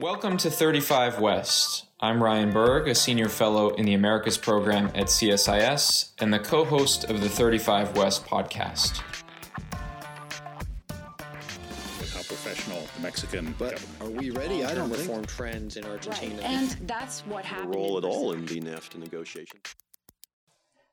Welcome to 35 West. I'm Ryan Berg, a senior fellow in the Americas program at CSIS and the co host of the 35 West podcast. How professional the Mexican But government. are we ready? I don't think. reform trends in Argentina. And that's what happened. role at all in the NAFTA negotiations.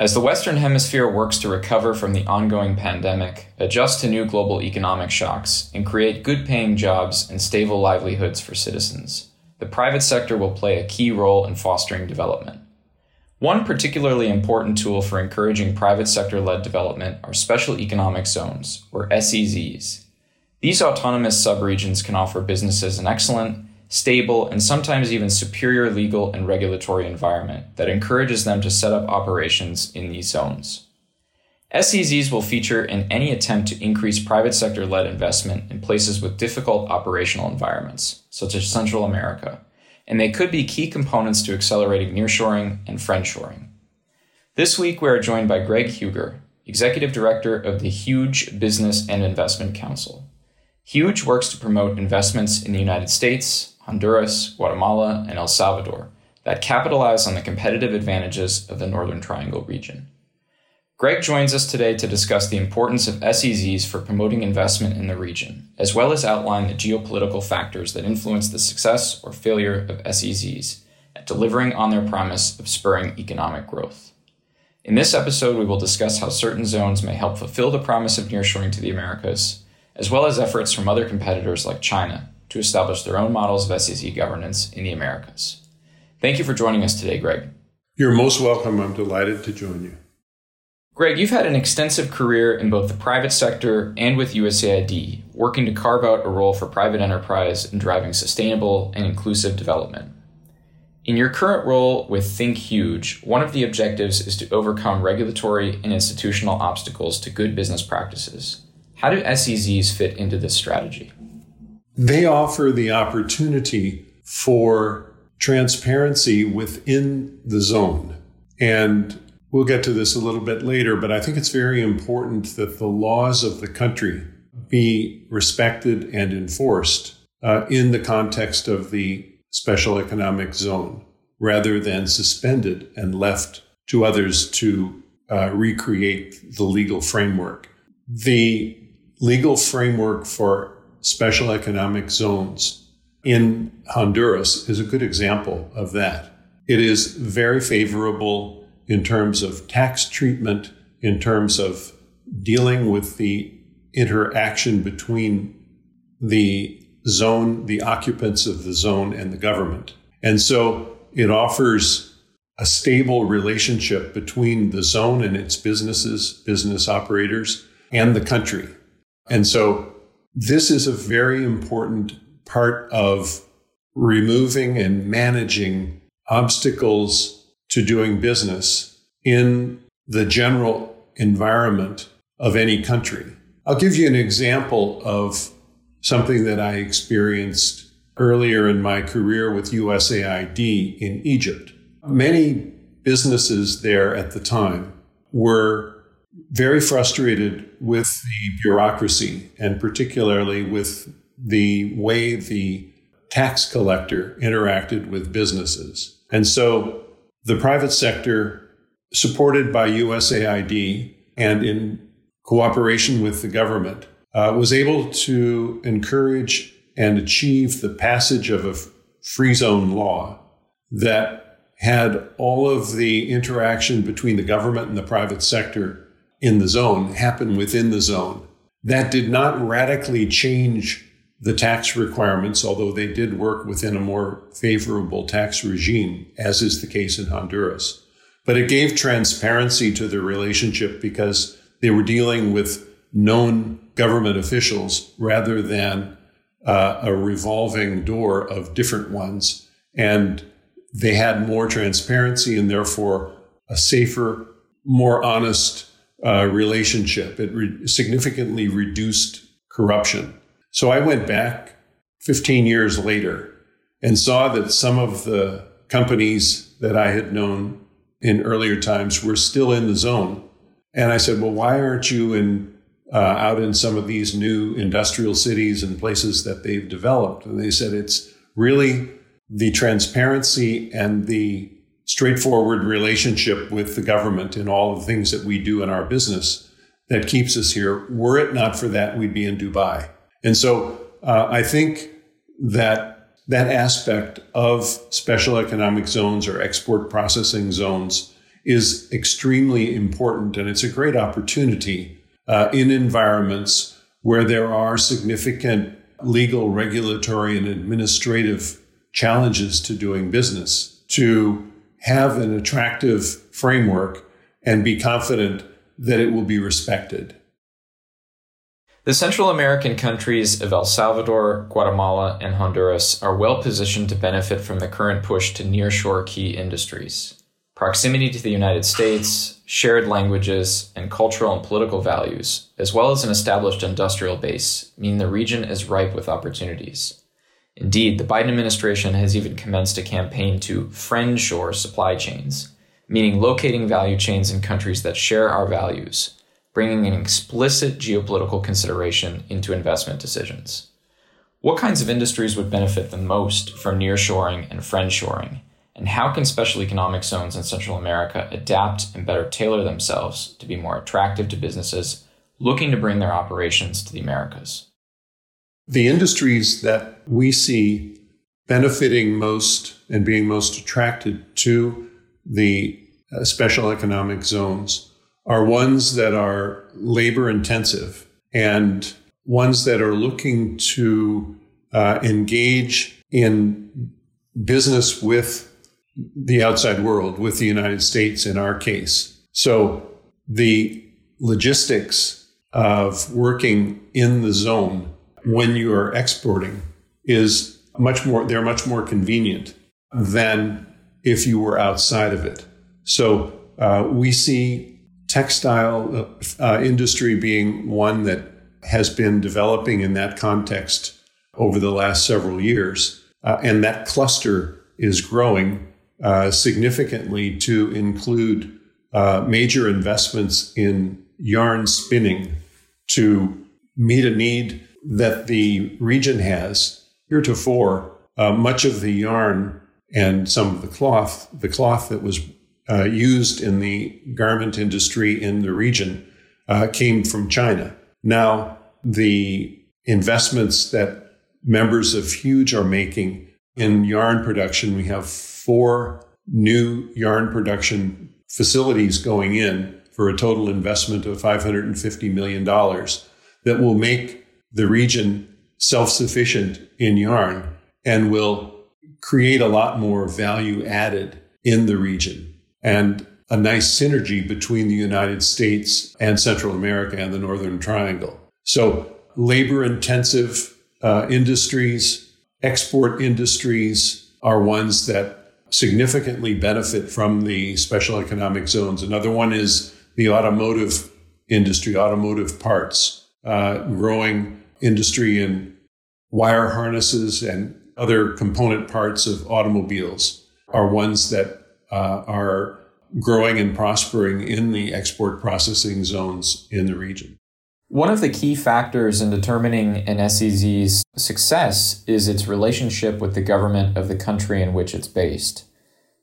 As the Western Hemisphere works to recover from the ongoing pandemic, adjust to new global economic shocks, and create good paying jobs and stable livelihoods for citizens, the private sector will play a key role in fostering development. One particularly important tool for encouraging private sector led development are special economic zones, or SEZs. These autonomous subregions can offer businesses an excellent, stable, and sometimes even superior legal and regulatory environment that encourages them to set up operations in these zones. SEZs will feature in any attempt to increase private sector led investment in places with difficult operational environments, such as Central America, and they could be key components to accelerating nearshoring and friendshoring. This week, we are joined by Greg Huger, Executive Director of the Huge Business and Investment Council. Huge works to promote investments in the United States, Honduras, Guatemala, and El Salvador that capitalize on the competitive advantages of the Northern Triangle region. Greg joins us today to discuss the importance of SEZs for promoting investment in the region, as well as outline the geopolitical factors that influence the success or failure of SEZs at delivering on their promise of spurring economic growth. In this episode, we will discuss how certain zones may help fulfill the promise of nearshoring to the Americas, as well as efforts from other competitors like China to establish their own models of SEZ governance in the Americas. Thank you for joining us today, Greg. You're most welcome. I'm delighted to join you. Greg, you've had an extensive career in both the private sector and with USAID, working to carve out a role for private enterprise in driving sustainable and inclusive development. In your current role with Think Huge, one of the objectives is to overcome regulatory and institutional obstacles to good business practices. How do SEZs fit into this strategy? They offer the opportunity for transparency within the zone. And we'll get to this a little bit later, but I think it's very important that the laws of the country be respected and enforced uh, in the context of the special economic zone rather than suspended and left to others to uh, recreate the legal framework. The legal framework for special economic zones in Honduras is a good example of that. It is very favorable in terms of tax treatment, in terms of dealing with the interaction between the zone, the occupants of the zone, and the government. And so it offers a stable relationship between the zone and its businesses, business operators, and the country. And so this is a very important part of removing and managing obstacles to doing business in the general environment of any country. I'll give you an example of something that I experienced earlier in my career with USAID in Egypt. Many businesses there at the time were very frustrated with the bureaucracy and particularly with the way the tax collector interacted with businesses. And so the private sector, supported by USAID and in cooperation with the government, uh, was able to encourage and achieve the passage of a free zone law that had all of the interaction between the government and the private sector in the zone happen within the zone. That did not radically change the tax requirements, although they did work within a more favorable tax regime, as is the case in Honduras. But it gave transparency to the relationship because they were dealing with known government officials rather than uh, a revolving door of different ones. And they had more transparency and therefore a safer, more honest uh, relationship. It re- significantly reduced corruption. So I went back 15 years later and saw that some of the companies that I had known in earlier times were still in the zone. And I said, well, why aren't you in uh, out in some of these new industrial cities and places that they've developed? And they said it's really the transparency and the straightforward relationship with the government in all the things that we do in our business that keeps us here. Were it not for that, we'd be in Dubai. And so uh, I think that that aspect of special economic zones or export processing zones is extremely important. And it's a great opportunity uh, in environments where there are significant legal, regulatory, and administrative challenges to doing business to have an attractive framework and be confident that it will be respected. The Central American countries of El Salvador, Guatemala, and Honduras are well positioned to benefit from the current push to nearshore key industries. Proximity to the United States, shared languages, and cultural and political values, as well as an established industrial base, mean the region is ripe with opportunities. Indeed, the Biden administration has even commenced a campaign to friendshore supply chains, meaning locating value chains in countries that share our values bringing an explicit geopolitical consideration into investment decisions. What kinds of industries would benefit the most from nearshoring and friendshoring? And how can special economic zones in Central America adapt and better tailor themselves to be more attractive to businesses looking to bring their operations to the Americas? The industries that we see benefiting most and being most attracted to the uh, special economic zones are ones that are labor intensive and ones that are looking to uh, engage in business with the outside world, with the United States in our case. So the logistics of working in the zone when you are exporting is much more, they're much more convenient than if you were outside of it. So uh, we see textile uh, industry being one that has been developing in that context over the last several years. Uh, and that cluster is growing uh, significantly to include uh, major investments in yarn spinning to meet a need that the region has. Heretofore, uh, much of the yarn and some of the cloth, the cloth that was uh, used in the garment industry in the region uh, came from China. Now, the investments that members of Huge are making in yarn production, we have four new yarn production facilities going in for a total investment of $550 million that will make the region self sufficient in yarn and will create a lot more value added in the region and a nice synergy between the United States and Central America and the Northern Triangle. So, labor intensive uh, industries, export industries are ones that significantly benefit from the special economic zones. Another one is the automotive industry, automotive parts, uh, growing industry in wire harnesses and other component parts of automobiles are ones that uh, are growing and prospering in the export processing zones in the region. One of the key factors in determining an SEZ's success is its relationship with the government of the country in which it's based.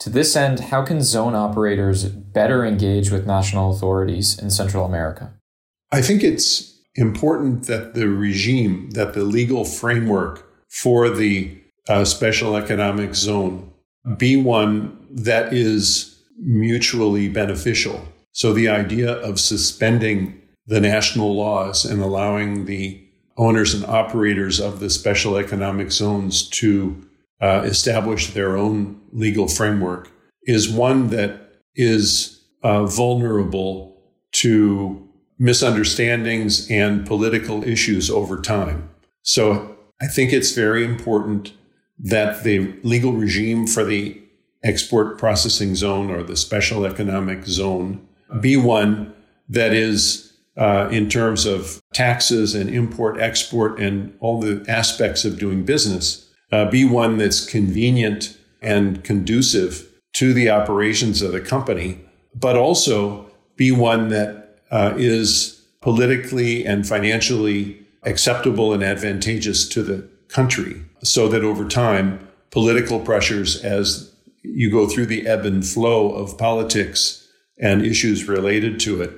To this end, how can zone operators better engage with national authorities in Central America? I think it's important that the regime, that the legal framework for the uh, special economic zone be one that is mutually beneficial. So the idea of suspending the national laws and allowing the owners and operators of the special economic zones to uh, establish their own legal framework is one that is uh, vulnerable to misunderstandings and political issues over time. So I think it's very important that the legal regime for the export processing zone or the special economic zone be one that is, uh, in terms of taxes and import, export, and all the aspects of doing business, uh, be one that's convenient and conducive to the operations of the company, but also be one that uh, is politically and financially acceptable and advantageous to the country so that over time political pressures as you go through the ebb and flow of politics and issues related to it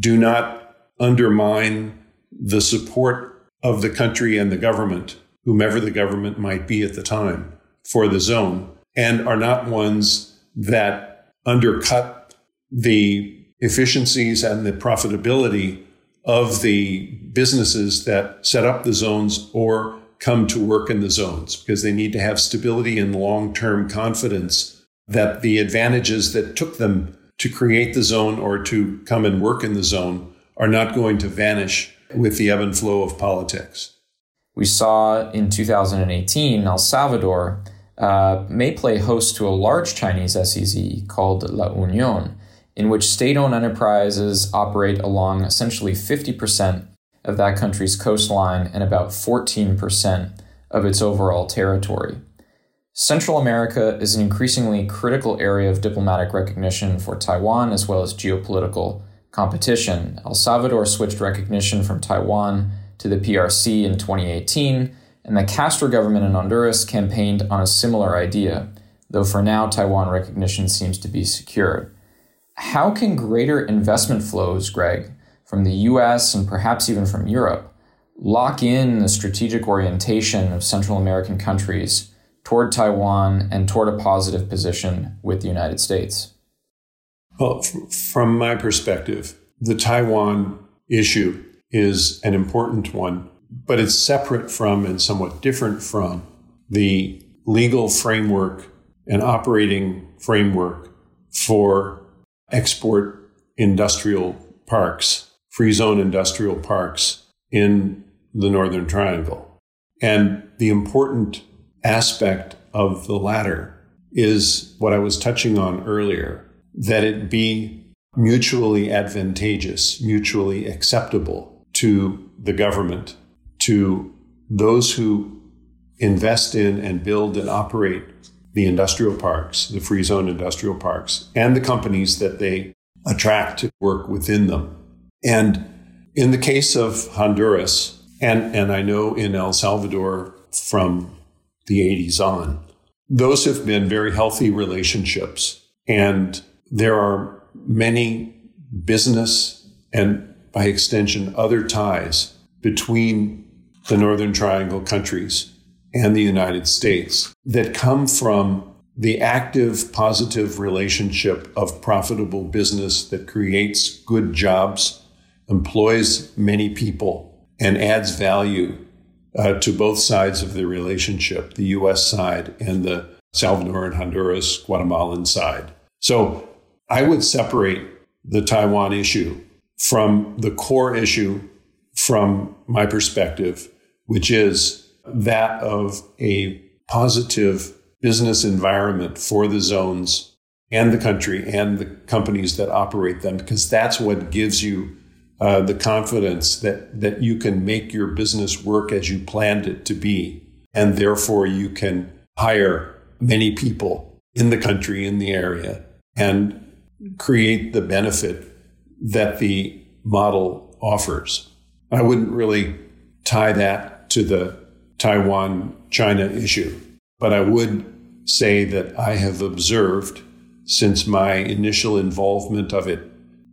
do not undermine the support of the country and the government, whomever the government might be at the time, for the zone, and are not ones that undercut the efficiencies and the profitability of the businesses that set up the zones or come to work in the zones because they need to have stability and long term confidence that the advantages that took them to create the zone or to come and work in the zone are not going to vanish with the ebb and flow of politics. We saw in 2018 El Salvador uh, may play host to a large Chinese SEZ called La Union, in which state owned enterprises operate along essentially 50% of that country's coastline and about 14% of its overall territory. Central America is an increasingly critical area of diplomatic recognition for Taiwan as well as geopolitical competition. El Salvador switched recognition from Taiwan to the PRC in 2018, and the Castro government in Honduras campaigned on a similar idea, though for now Taiwan recognition seems to be secured. How can greater investment flows, Greg, from the US and perhaps even from Europe lock in the strategic orientation of Central American countries? toward Taiwan and toward a positive position with the United States? Well, from my perspective, the Taiwan issue is an important one, but it's separate from and somewhat different from the legal framework and operating framework for export industrial parks, free zone industrial parks in the Northern Triangle. And the important aspect of the latter is what I was touching on earlier that it be mutually advantageous, mutually acceptable to the government, to those who invest in and build and operate the industrial parks, the free zone industrial parks, and the companies that they attract to work within them. And in the case of Honduras, and, and I know in El Salvador from the 80s on. Those have been very healthy relationships. And there are many business and by extension other ties between the Northern Triangle countries and the United States that come from the active, positive relationship of profitable business that creates good jobs, employs many people, and adds value uh, to both sides of the relationship, the U.S. side and the Salvadoran, Honduras, Guatemalan side. So I would separate the Taiwan issue from the core issue from my perspective, which is that of a positive business environment for the zones and the country and the companies that operate them, because that's what gives you uh, the confidence that that you can make your business work as you planned it to be, and therefore you can hire many people in the country in the area and create the benefit that the model offers. I wouldn't really tie that to the Taiwan China issue, but I would say that I have observed since my initial involvement of it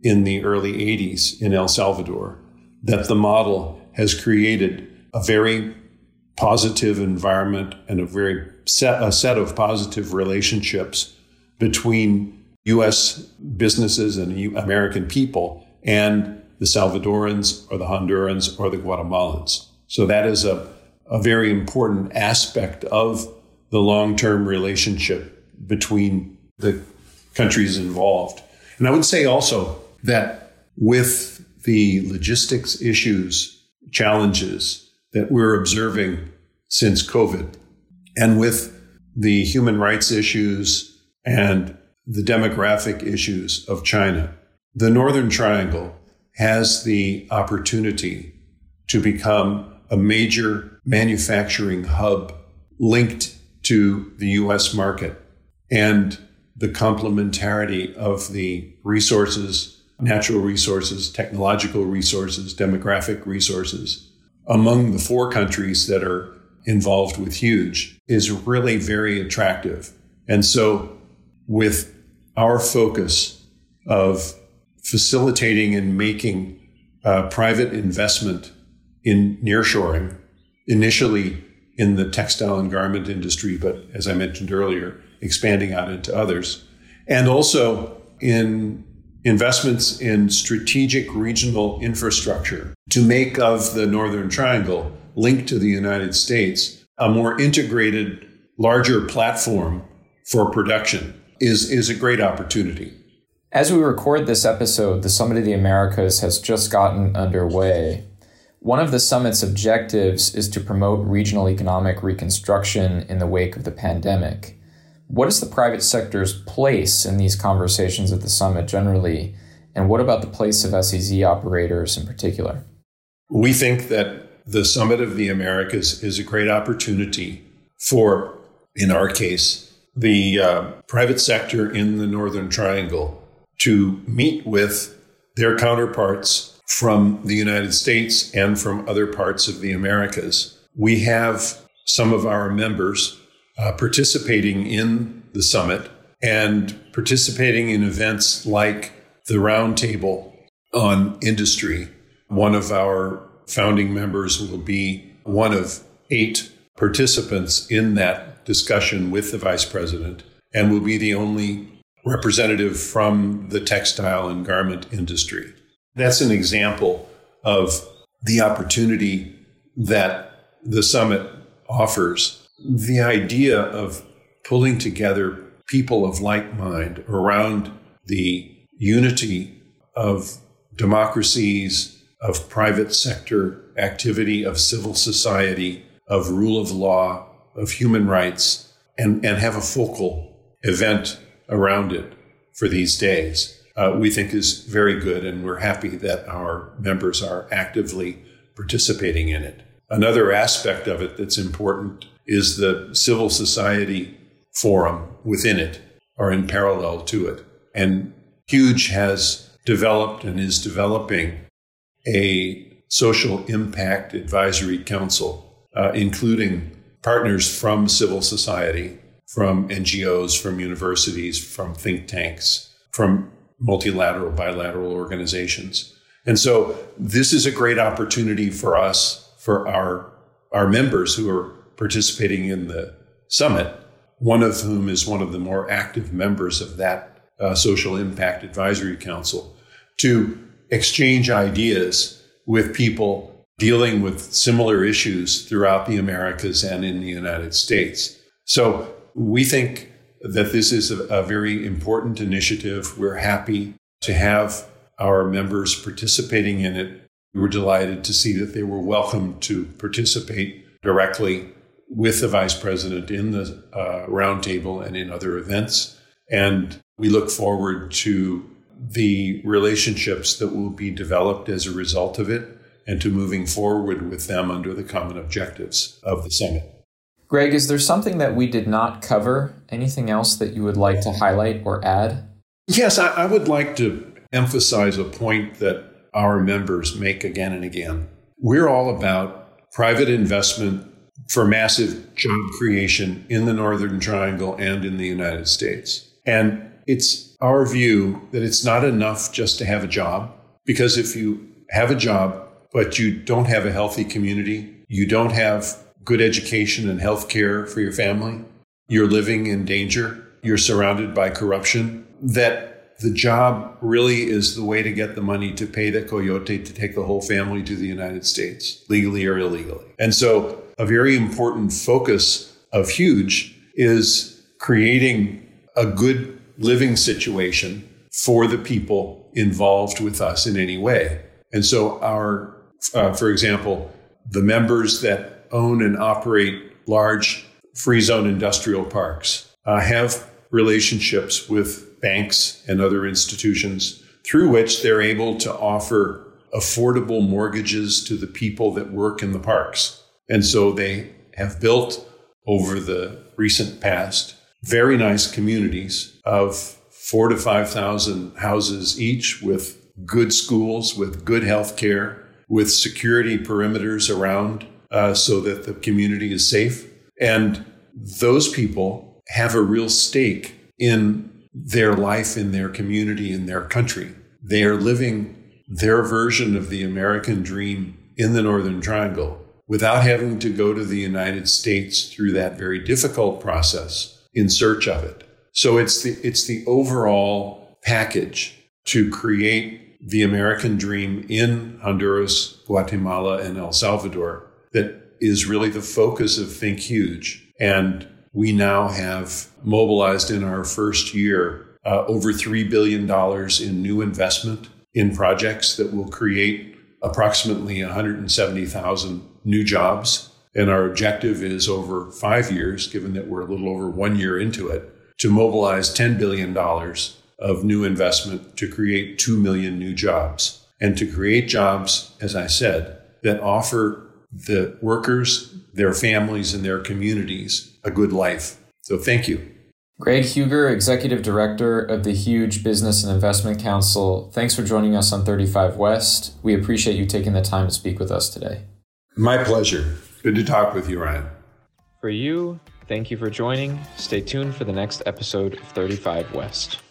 in the early 80s in El Salvador that the model has created a very positive environment and a very set, a set of positive relationships between U.S. businesses and American people and the Salvadorans or the Hondurans or the Guatemalans. So that is a, a very important aspect of the long term relationship between the countries involved. And I would say also that with the logistics issues, challenges that we're observing since COVID, and with the human rights issues and the demographic issues of China, the Northern Triangle has the opportunity to become a major manufacturing hub linked to the US market and the complementarity of the resources natural resources, technological resources, demographic resources among the four countries that are involved with Huge is really very attractive. And so, with our focus of facilitating and making uh, private investment in nearshoring, initially in the textile and garment industry, but as I mentioned earlier, expanding out into others, and also in investments in strategic regional infrastructure to make of the Northern Triangle linked to the United States a more integrated, larger platform for production is, is a great opportunity. As we record this episode, the Summit of the Americas has just gotten underway. One of the summit's objectives is to promote regional economic reconstruction in the wake of the pandemic. What is the private sector's place in these conversations at the summit generally? And what about the place of SEZ operators in particular? We think that the Summit of the Americas is a great opportunity for, in our case, the uh, private sector in the Northern Triangle to meet with their counterparts from the United States and from other parts of the Americas. We have some of our members uh, participating in the summit and participating in events like the Roundtable on Industry. One of our founding members will be one of eight participants in that discussion with the vice president and will be the only representative from the textile and garment industry. That's an example of the opportunity that the summit offers. The idea of pulling together people of like mind around the unity of democracies, of private sector activity, of civil society, of rule of law, of human rights, and, and have a focal event around it for these days, uh, we think is very good. And we're happy that our members are actively participating in it. Another aspect of it that's important is the civil society forum within it or in parallel to it. And Huge has developed and is developing a social impact advisory council, uh, including partners from civil society, from NGOs, from universities, from think tanks, from multilateral, bilateral organizations. And so this is a great opportunity for us, for our, our members who are participating in the summit, one of whom is one of the more active members of that uh, Social Impact Advisory Council, to exchange ideas with people dealing with similar issues throughout the Americas and in the United States. So we think that this is a, a very important initiative. We're happy to have our members participating in it. We were delighted to see that they were welcome to participate directly with the vice president in the uh, roundtable and in other events. And we look forward to the relationships that will be developed as a result of it and to moving forward with them under the common objectives of the summit. Greg, is there something that we did not cover? Anything else that you would like to highlight or add? Yes, I, I would like to emphasize a point that our members make again and again. We're all about private investment for massive job creation in the Northern Triangle and in the United States. And it's our view that it's not enough just to have a job, because if you have a job, but you don't have a healthy community, you don't have good education and health care for your family, you're living in danger, you're surrounded by corruption, that the job really is the way to get the money to pay the coyote to take the whole family to the United States, legally or illegally. And so, a very important focus of Huge is creating a good living situation for the people involved with us in any way. And so, our, uh, for example, the members that own and operate large free zone industrial parks uh, have relationships with banks and other institutions through which they're able to offer affordable mortgages to the people that work in the parks. And so they have built over the recent past very nice communities of four to 5,000 houses each with good schools, with good health care, with security perimeters around uh, so that the community is safe. And those people have a real stake in their life, in their community, in their country. They are living their version of the American dream in the Northern Triangle without having to go to the United States through that very difficult process in search of it. So it's the, it's the overall package to create the American dream in Honduras, Guatemala, and El Salvador that is really the focus of Think Huge. And we now have mobilized in our first year uh, over $3 billion in new investment in projects that will create approximately 170,000 new jobs. And our objective is over five years, given that we're a little over one year into it, to mobilize $10 billion of new investment to create 2 million new jobs. And to create jobs, as I said, that offer the workers, their families, and their communities a good life. So thank you. Greg Huger, Executive Director of the Huge Business and Investment Council, thanks for joining us on 35 West. We appreciate you taking the time to speak with us today. My pleasure. Good to talk with you, Ryan. For you, thank you for joining. Stay tuned for the next episode of 35 West.